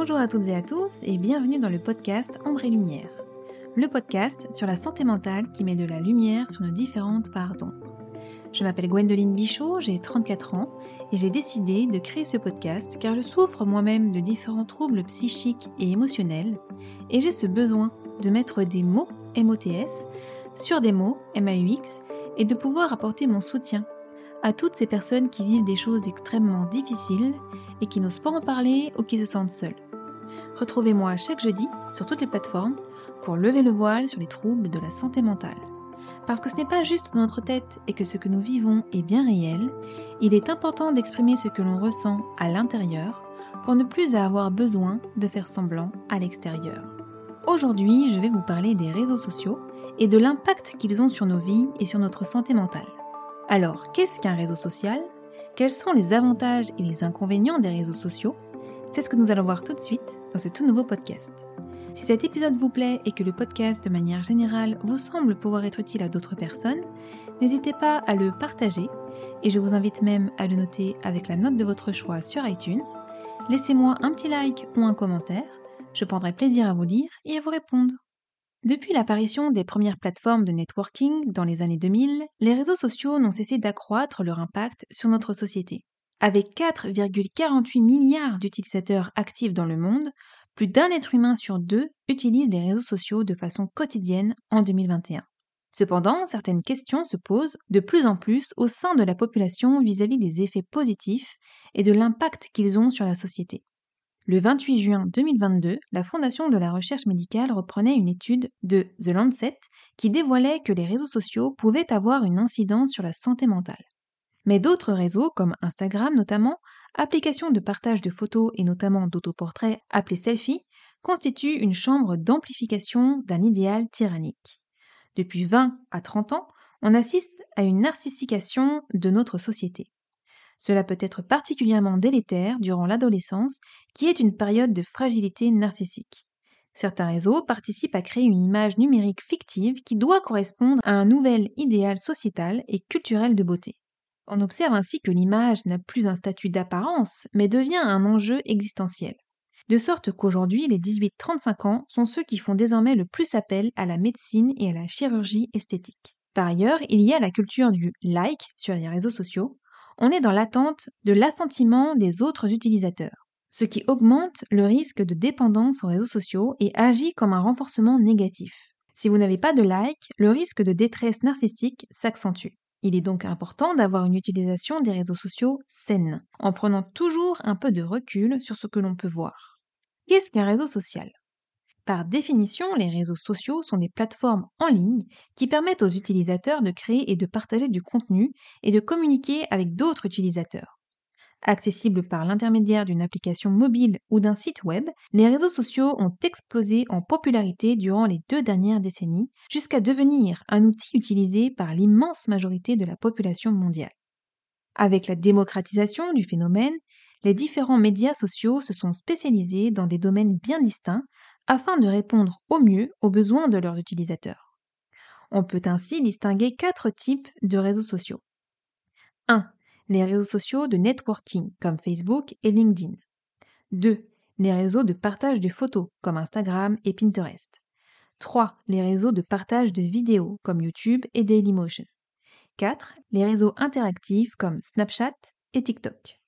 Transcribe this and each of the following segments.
Bonjour à toutes et à tous et bienvenue dans le podcast Ombre et Lumière, le podcast sur la santé mentale qui met de la lumière sur nos différentes parts Je m'appelle Gwendoline Bichot, j'ai 34 ans et j'ai décidé de créer ce podcast car je souffre moi-même de différents troubles psychiques et émotionnels et j'ai ce besoin de mettre des mots MOTS sur des mots MAUX et de pouvoir apporter mon soutien à toutes ces personnes qui vivent des choses extrêmement difficiles et qui n'osent pas en parler ou qui se sentent seules. Retrouvez-moi chaque jeudi sur toutes les plateformes pour lever le voile sur les troubles de la santé mentale. Parce que ce n'est pas juste dans notre tête et que ce que nous vivons est bien réel, il est important d'exprimer ce que l'on ressent à l'intérieur pour ne plus avoir besoin de faire semblant à l'extérieur. Aujourd'hui, je vais vous parler des réseaux sociaux et de l'impact qu'ils ont sur nos vies et sur notre santé mentale. Alors, qu'est-ce qu'un réseau social? Quels sont les avantages et les inconvénients des réseaux sociaux? C'est ce que nous allons voir tout de suite dans ce tout nouveau podcast. Si cet épisode vous plaît et que le podcast de manière générale vous semble pouvoir être utile à d'autres personnes, n'hésitez pas à le partager et je vous invite même à le noter avec la note de votre choix sur iTunes. Laissez-moi un petit like ou un commentaire, je prendrai plaisir à vous lire et à vous répondre. Depuis l'apparition des premières plateformes de networking dans les années 2000, les réseaux sociaux n'ont cessé d'accroître leur impact sur notre société. Avec 4,48 milliards d'utilisateurs actifs dans le monde, plus d'un être humain sur deux utilise les réseaux sociaux de façon quotidienne en 2021. Cependant, certaines questions se posent de plus en plus au sein de la population vis-à-vis des effets positifs et de l'impact qu'ils ont sur la société. Le 28 juin 2022, la Fondation de la recherche médicale reprenait une étude de The Lancet qui dévoilait que les réseaux sociaux pouvaient avoir une incidence sur la santé mentale. Mais d'autres réseaux, comme Instagram notamment, applications de partage de photos et notamment d'autoportraits appelés selfies, constituent une chambre d'amplification d'un idéal tyrannique. Depuis 20 à 30 ans, on assiste à une narcissification de notre société. Cela peut être particulièrement délétère durant l'adolescence, qui est une période de fragilité narcissique. Certains réseaux participent à créer une image numérique fictive qui doit correspondre à un nouvel idéal sociétal et culturel de beauté. On observe ainsi que l'image n'a plus un statut d'apparence, mais devient un enjeu existentiel. De sorte qu'aujourd'hui, les 18-35 ans sont ceux qui font désormais le plus appel à la médecine et à la chirurgie esthétique. Par ailleurs, il y a la culture du like sur les réseaux sociaux, on est dans l'attente de l'assentiment des autres utilisateurs, ce qui augmente le risque de dépendance aux réseaux sociaux et agit comme un renforcement négatif. Si vous n'avez pas de like, le risque de détresse narcissique s'accentue. Il est donc important d'avoir une utilisation des réseaux sociaux saine, en prenant toujours un peu de recul sur ce que l'on peut voir. Qu'est-ce qu'un réseau social? Par définition, les réseaux sociaux sont des plateformes en ligne qui permettent aux utilisateurs de créer et de partager du contenu et de communiquer avec d'autres utilisateurs. Accessibles par l'intermédiaire d'une application mobile ou d'un site web, les réseaux sociaux ont explosé en popularité durant les deux dernières décennies jusqu'à devenir un outil utilisé par l'immense majorité de la population mondiale. Avec la démocratisation du phénomène, les différents médias sociaux se sont spécialisés dans des domaines bien distincts afin de répondre au mieux aux besoins de leurs utilisateurs. On peut ainsi distinguer quatre types de réseaux sociaux. 1. Les réseaux sociaux de networking comme Facebook et LinkedIn. 2. Les réseaux de partage de photos comme Instagram et Pinterest. 3. Les réseaux de partage de vidéos comme YouTube et Dailymotion. 4. Les réseaux interactifs comme Snapchat et TikTok.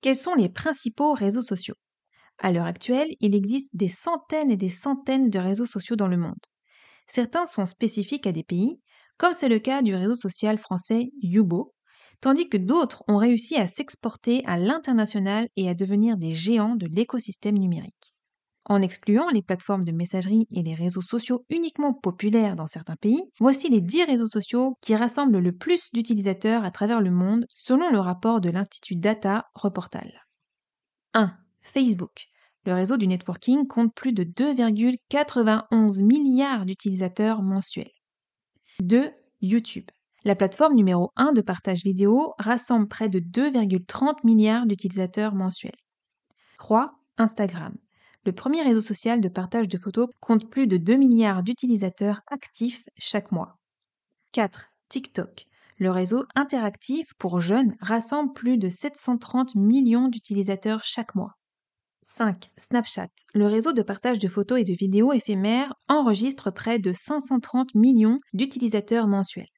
Quels sont les principaux réseaux sociaux? À l'heure actuelle, il existe des centaines et des centaines de réseaux sociaux dans le monde. Certains sont spécifiques à des pays, comme c'est le cas du réseau social français Yubo, tandis que d'autres ont réussi à s'exporter à l'international et à devenir des géants de l'écosystème numérique. En excluant les plateformes de messagerie et les réseaux sociaux uniquement populaires dans certains pays, voici les 10 réseaux sociaux qui rassemblent le plus d'utilisateurs à travers le monde selon le rapport de l'Institut Data Reportal. 1. Facebook. Le réseau du networking compte plus de 2,91 milliards d'utilisateurs mensuels. 2. YouTube. La plateforme numéro 1 de partage vidéo rassemble près de 2,30 milliards d'utilisateurs mensuels. 3. Instagram. Le premier réseau social de partage de photos compte plus de 2 milliards d'utilisateurs actifs chaque mois. 4. TikTok. Le réseau interactif pour jeunes rassemble plus de 730 millions d'utilisateurs chaque mois. 5. Snapchat. Le réseau de partage de photos et de vidéos éphémères enregistre près de 530 millions d'utilisateurs mensuels.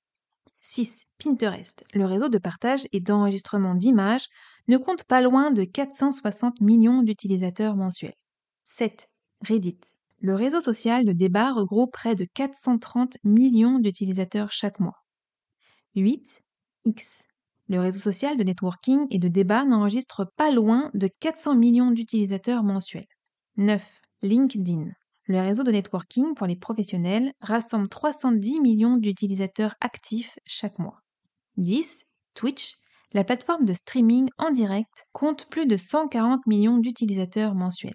6. Pinterest. Le réseau de partage et d'enregistrement d'images ne compte pas loin de 460 millions d'utilisateurs mensuels. 7. Reddit. Le réseau social de débat regroupe près de 430 millions d'utilisateurs chaque mois. 8. X. Le réseau social de networking et de débat n'enregistre pas loin de 400 millions d'utilisateurs mensuels. 9. LinkedIn. Le réseau de networking pour les professionnels rassemble 310 millions d'utilisateurs actifs chaque mois. 10. Twitch. La plateforme de streaming en direct compte plus de 140 millions d'utilisateurs mensuels.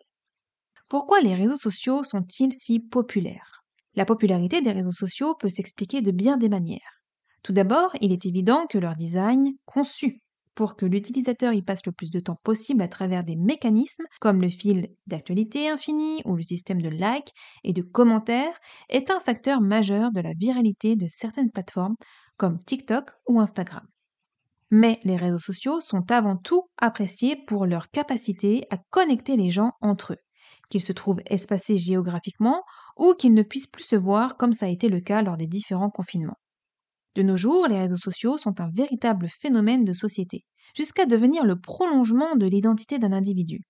Pourquoi les réseaux sociaux sont-ils si populaires? La popularité des réseaux sociaux peut s'expliquer de bien des manières. Tout d'abord, il est évident que leur design, conçu pour que l'utilisateur y passe le plus de temps possible à travers des mécanismes comme le fil d'actualité infini ou le système de likes et de commentaires, est un facteur majeur de la viralité de certaines plateformes comme TikTok ou Instagram. Mais les réseaux sociaux sont avant tout appréciés pour leur capacité à connecter les gens entre eux, qu'ils se trouvent espacés géographiquement ou qu'ils ne puissent plus se voir comme ça a été le cas lors des différents confinements. De nos jours, les réseaux sociaux sont un véritable phénomène de société, jusqu'à devenir le prolongement de l'identité d'un individu.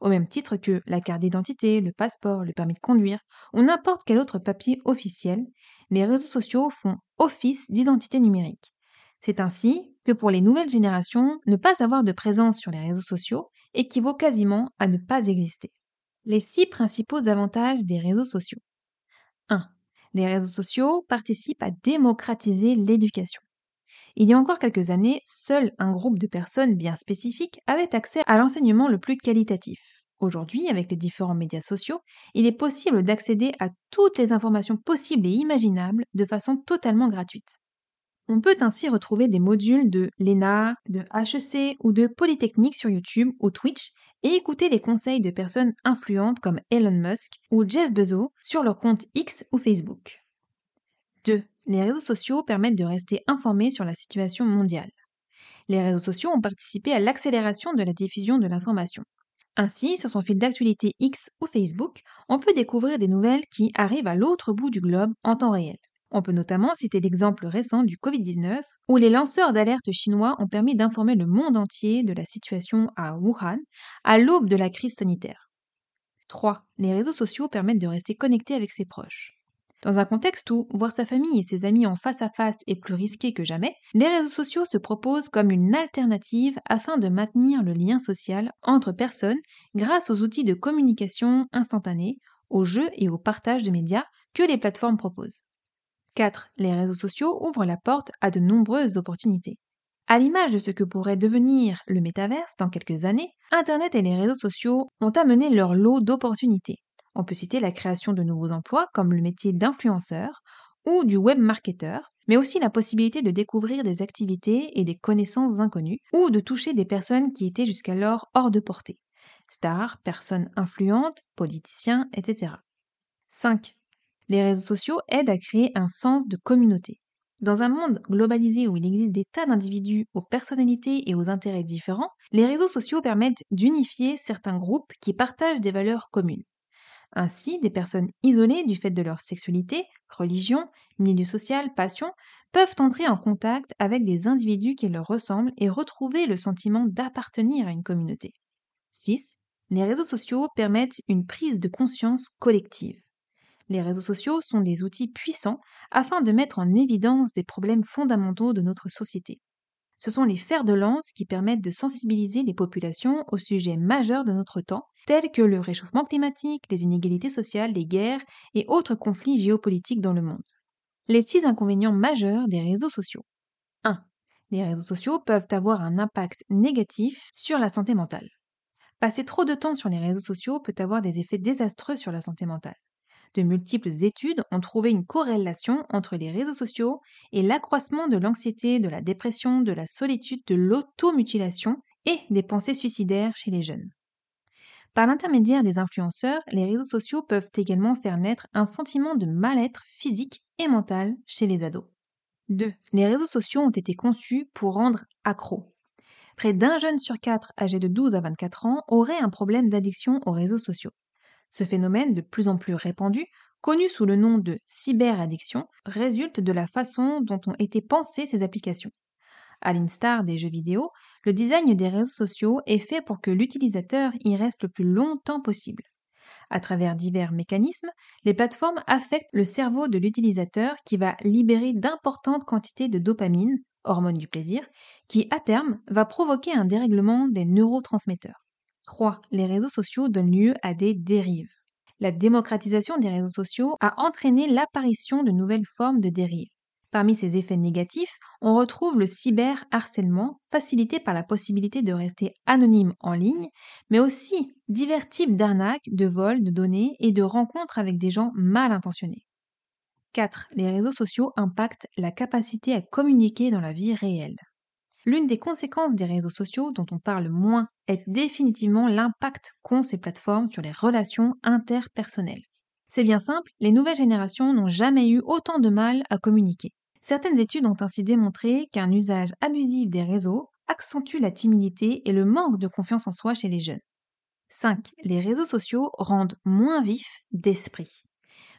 Au même titre que la carte d'identité, le passeport, le permis de conduire ou n'importe quel autre papier officiel, les réseaux sociaux font office d'identité numérique. C'est ainsi que pour les nouvelles générations, ne pas avoir de présence sur les réseaux sociaux équivaut quasiment à ne pas exister. Les six principaux avantages des réseaux sociaux. 1 les réseaux sociaux participent à démocratiser l'éducation. Il y a encore quelques années, seul un groupe de personnes bien spécifiques avait accès à l'enseignement le plus qualitatif. Aujourd'hui, avec les différents médias sociaux, il est possible d'accéder à toutes les informations possibles et imaginables de façon totalement gratuite. On peut ainsi retrouver des modules de l'ENA, de HEC ou de Polytechnique sur YouTube ou Twitch et écouter les conseils de personnes influentes comme Elon Musk ou Jeff Bezos sur leur compte X ou Facebook. 2. Les réseaux sociaux permettent de rester informés sur la situation mondiale. Les réseaux sociaux ont participé à l'accélération de la diffusion de l'information. Ainsi, sur son fil d'actualité X ou Facebook, on peut découvrir des nouvelles qui arrivent à l'autre bout du globe en temps réel. On peut notamment citer l'exemple récent du Covid-19, où les lanceurs d'alerte chinois ont permis d'informer le monde entier de la situation à Wuhan à l'aube de la crise sanitaire. 3. Les réseaux sociaux permettent de rester connecté avec ses proches. Dans un contexte où voir sa famille et ses amis en face à face est plus risqué que jamais, les réseaux sociaux se proposent comme une alternative afin de maintenir le lien social entre personnes grâce aux outils de communication instantanée, aux jeux et au partage de médias que les plateformes proposent. 4. Les réseaux sociaux ouvrent la porte à de nombreuses opportunités. À l'image de ce que pourrait devenir le métaverse dans quelques années, Internet et les réseaux sociaux ont amené leur lot d'opportunités. On peut citer la création de nouveaux emplois comme le métier d'influenceur ou du web marketeur, mais aussi la possibilité de découvrir des activités et des connaissances inconnues ou de toucher des personnes qui étaient jusqu'alors hors de portée. Stars, personnes influentes, politiciens, etc. 5. Les réseaux sociaux aident à créer un sens de communauté. Dans un monde globalisé où il existe des tas d'individus aux personnalités et aux intérêts différents, les réseaux sociaux permettent d'unifier certains groupes qui partagent des valeurs communes. Ainsi, des personnes isolées du fait de leur sexualité, religion, milieu social, passion, peuvent entrer en contact avec des individus qui leur ressemblent et retrouver le sentiment d'appartenir à une communauté. 6. Les réseaux sociaux permettent une prise de conscience collective. Les réseaux sociaux sont des outils puissants afin de mettre en évidence des problèmes fondamentaux de notre société. Ce sont les fers de lance qui permettent de sensibiliser les populations aux sujets majeurs de notre temps, tels que le réchauffement climatique, les inégalités sociales, les guerres et autres conflits géopolitiques dans le monde. Les six inconvénients majeurs des réseaux sociaux. 1. Les réseaux sociaux peuvent avoir un impact négatif sur la santé mentale. Passer trop de temps sur les réseaux sociaux peut avoir des effets désastreux sur la santé mentale. De multiples études ont trouvé une corrélation entre les réseaux sociaux et l'accroissement de l'anxiété, de la dépression, de la solitude, de l'automutilation et des pensées suicidaires chez les jeunes. Par l'intermédiaire des influenceurs, les réseaux sociaux peuvent également faire naître un sentiment de mal-être physique et mental chez les ados. 2. Les réseaux sociaux ont été conçus pour rendre accro. Près d'un jeune sur quatre âgé de 12 à 24 ans aurait un problème d'addiction aux réseaux sociaux. Ce phénomène, de plus en plus répandu, connu sous le nom de cyberaddiction, résulte de la façon dont ont été pensées ces applications. À l'instar des jeux vidéo, le design des réseaux sociaux est fait pour que l'utilisateur y reste le plus longtemps possible. À travers divers mécanismes, les plateformes affectent le cerveau de l'utilisateur qui va libérer d'importantes quantités de dopamine, hormone du plaisir, qui à terme va provoquer un dérèglement des neurotransmetteurs. 3. Les réseaux sociaux donnent lieu à des dérives. La démocratisation des réseaux sociaux a entraîné l'apparition de nouvelles formes de dérives. Parmi ces effets négatifs, on retrouve le cyberharcèlement, facilité par la possibilité de rester anonyme en ligne, mais aussi divers types d'arnaques, de vols de données et de rencontres avec des gens mal intentionnés. 4. Les réseaux sociaux impactent la capacité à communiquer dans la vie réelle. L'une des conséquences des réseaux sociaux dont on parle moins est définitivement l'impact qu'ont ces plateformes sur les relations interpersonnelles. C'est bien simple, les nouvelles générations n'ont jamais eu autant de mal à communiquer. Certaines études ont ainsi démontré qu'un usage abusif des réseaux accentue la timidité et le manque de confiance en soi chez les jeunes. 5. Les réseaux sociaux rendent moins vifs d'esprit.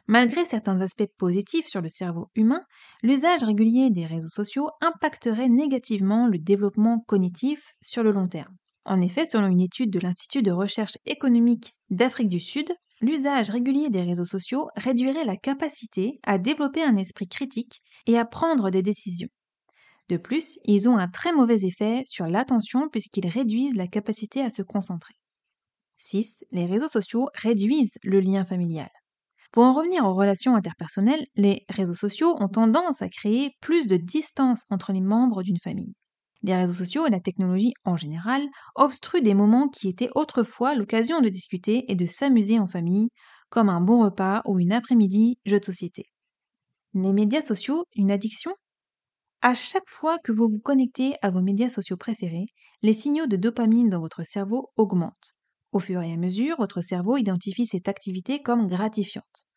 Malgré certains aspects positifs sur le cerveau humain, l'usage régulier des réseaux sociaux impacterait négativement le développement cognitif sur le long terme. En effet, selon une étude de l'Institut de recherche économique d'Afrique du Sud, l'usage régulier des réseaux sociaux réduirait la capacité à développer un esprit critique et à prendre des décisions. De plus, ils ont un très mauvais effet sur l'attention puisqu'ils réduisent la capacité à se concentrer. 6. Les réseaux sociaux réduisent le lien familial. Pour en revenir aux relations interpersonnelles, les réseaux sociaux ont tendance à créer plus de distance entre les membres d'une famille. Les réseaux sociaux et la technologie en général obstruent des moments qui étaient autrefois l'occasion de discuter et de s'amuser en famille, comme un bon repas ou une après-midi jeu de société. Les médias sociaux, une addiction? À chaque fois que vous vous connectez à vos médias sociaux préférés, les signaux de dopamine dans votre cerveau augmentent. Au fur et à mesure, votre cerveau identifie cette activité comme gratifiante.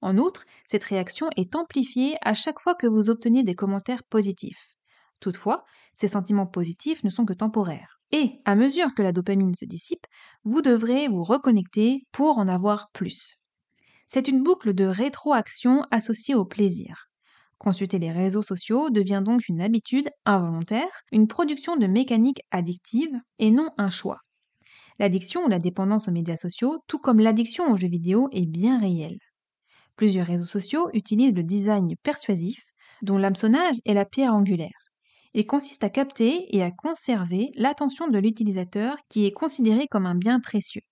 En outre, cette réaction est amplifiée à chaque fois que vous obtenez des commentaires positifs. Toutefois, ces sentiments positifs ne sont que temporaires. Et, à mesure que la dopamine se dissipe, vous devrez vous reconnecter pour en avoir plus. C'est une boucle de rétroaction associée au plaisir. Consulter les réseaux sociaux devient donc une habitude involontaire, une production de mécanique addictive et non un choix. L'addiction ou la dépendance aux médias sociaux, tout comme l'addiction aux jeux vidéo, est bien réelle. Plusieurs réseaux sociaux utilisent le design persuasif, dont l'hameçonnage est la pierre angulaire. Il consiste à capter et à conserver l'attention de l'utilisateur qui est considéré comme un bien précieux.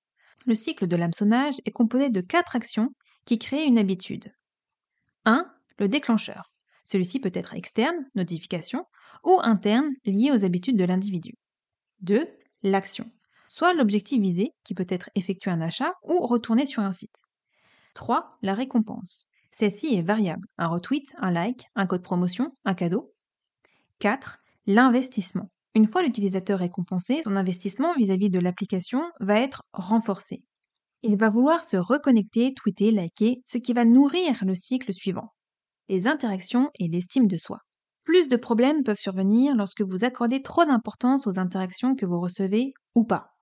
Le cycle de l'hameçonnage est composé de quatre actions qui créent une habitude. 1. Le déclencheur. Celui-ci peut être externe, notification, ou interne, lié aux habitudes de l'individu. 2. L'action. Soit l'objectif visé, qui peut être effectuer un achat ou retourner sur un site. 3. La récompense. Celle-ci est variable. Un retweet, un like, un code promotion, un cadeau. 4. L'investissement. Une fois l'utilisateur récompensé, son investissement vis-à-vis de l'application va être renforcé. Il va vouloir se reconnecter, tweeter, liker, ce qui va nourrir le cycle suivant. Les interactions et l'estime de soi. Plus de problèmes peuvent survenir lorsque vous accordez trop d'importance aux interactions que vous recevez ou pas.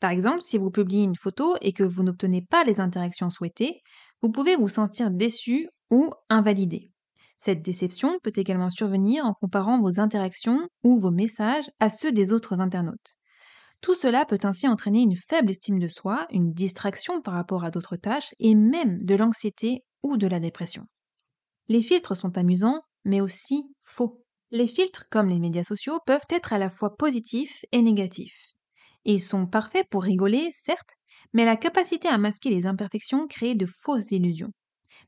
Par exemple, si vous publiez une photo et que vous n'obtenez pas les interactions souhaitées, vous pouvez vous sentir déçu ou invalidé. Cette déception peut également survenir en comparant vos interactions ou vos messages à ceux des autres internautes. Tout cela peut ainsi entraîner une faible estime de soi, une distraction par rapport à d'autres tâches et même de l'anxiété ou de la dépression. Les filtres sont amusants, mais aussi faux. Les filtres, comme les médias sociaux, peuvent être à la fois positifs et négatifs. Ils sont parfaits pour rigoler, certes, mais la capacité à masquer les imperfections crée de fausses illusions.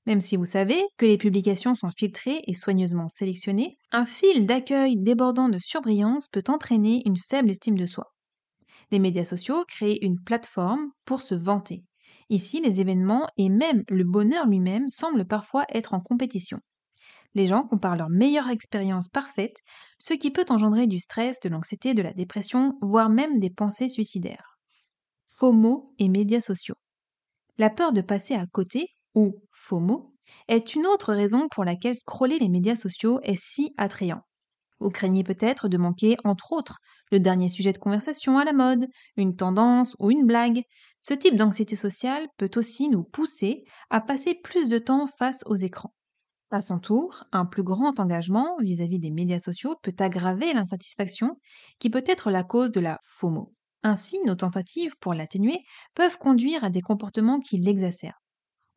Même si vous savez que les publications sont filtrées et soigneusement sélectionnées, un fil d'accueil débordant de surbrillance peut entraîner une faible estime de soi. Les médias sociaux créent une plateforme pour se vanter. Ici, les événements et même le bonheur lui-même semblent parfois être en compétition. Les gens comparent leur meilleure expérience parfaite, ce qui peut engendrer du stress, de l'anxiété, de la dépression, voire même des pensées suicidaires. FOMO et médias sociaux. La peur de passer à côté ou FOMO, est une autre raison pour laquelle scroller les médias sociaux est si attrayant. Vous craignez peut-être de manquer, entre autres, le dernier sujet de conversation à la mode, une tendance ou une blague. Ce type d'anxiété sociale peut aussi nous pousser à passer plus de temps face aux écrans. À son tour, un plus grand engagement vis-à-vis des médias sociaux peut aggraver l'insatisfaction qui peut être la cause de la FOMO. Ainsi, nos tentatives pour l'atténuer peuvent conduire à des comportements qui l'exacerbent.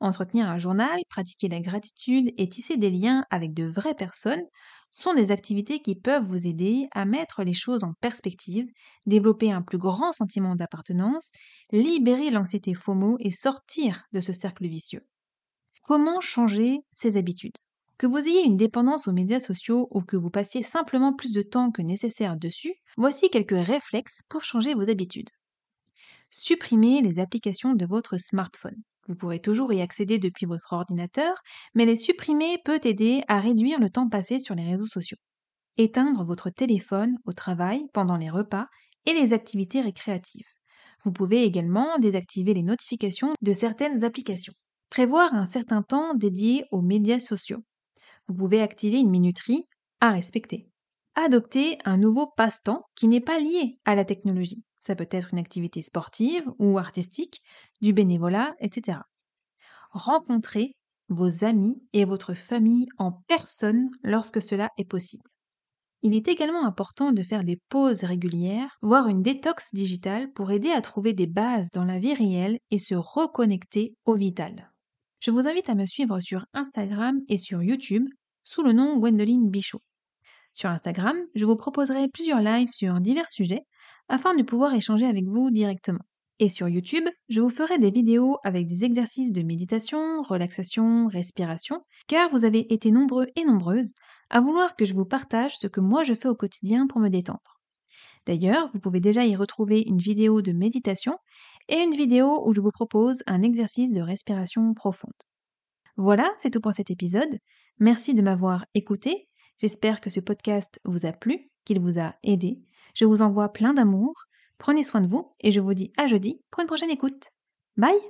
Entretenir un journal, pratiquer la gratitude et tisser des liens avec de vraies personnes sont des activités qui peuvent vous aider à mettre les choses en perspective, développer un plus grand sentiment d'appartenance, libérer l'anxiété FOMO et sortir de ce cercle vicieux. Comment changer ses habitudes? Que vous ayez une dépendance aux médias sociaux ou que vous passiez simplement plus de temps que nécessaire dessus, voici quelques réflexes pour changer vos habitudes. Supprimez les applications de votre smartphone. Vous pourrez toujours y accéder depuis votre ordinateur, mais les supprimer peut aider à réduire le temps passé sur les réseaux sociaux. Éteindre votre téléphone au travail, pendant les repas et les activités récréatives. Vous pouvez également désactiver les notifications de certaines applications. Prévoir un certain temps dédié aux médias sociaux. Vous pouvez activer une minuterie à respecter. Adopter un nouveau passe-temps qui n'est pas lié à la technologie. Ça peut être une activité sportive ou artistique, du bénévolat, etc. Rencontrer vos amis et votre famille en personne lorsque cela est possible. Il est également important de faire des pauses régulières, voire une détox digitale pour aider à trouver des bases dans la vie réelle et se reconnecter au vital je vous invite à me suivre sur Instagram et sur YouTube sous le nom Gwendoline Bichot. Sur Instagram, je vous proposerai plusieurs lives sur divers sujets afin de pouvoir échanger avec vous directement. Et sur YouTube, je vous ferai des vidéos avec des exercices de méditation, relaxation, respiration, car vous avez été nombreux et nombreuses à vouloir que je vous partage ce que moi je fais au quotidien pour me détendre. D'ailleurs, vous pouvez déjà y retrouver une vidéo de méditation et une vidéo où je vous propose un exercice de respiration profonde. Voilà, c'est tout pour cet épisode. Merci de m'avoir écouté. J'espère que ce podcast vous a plu, qu'il vous a aidé. Je vous envoie plein d'amour. Prenez soin de vous et je vous dis à jeudi pour une prochaine écoute. Bye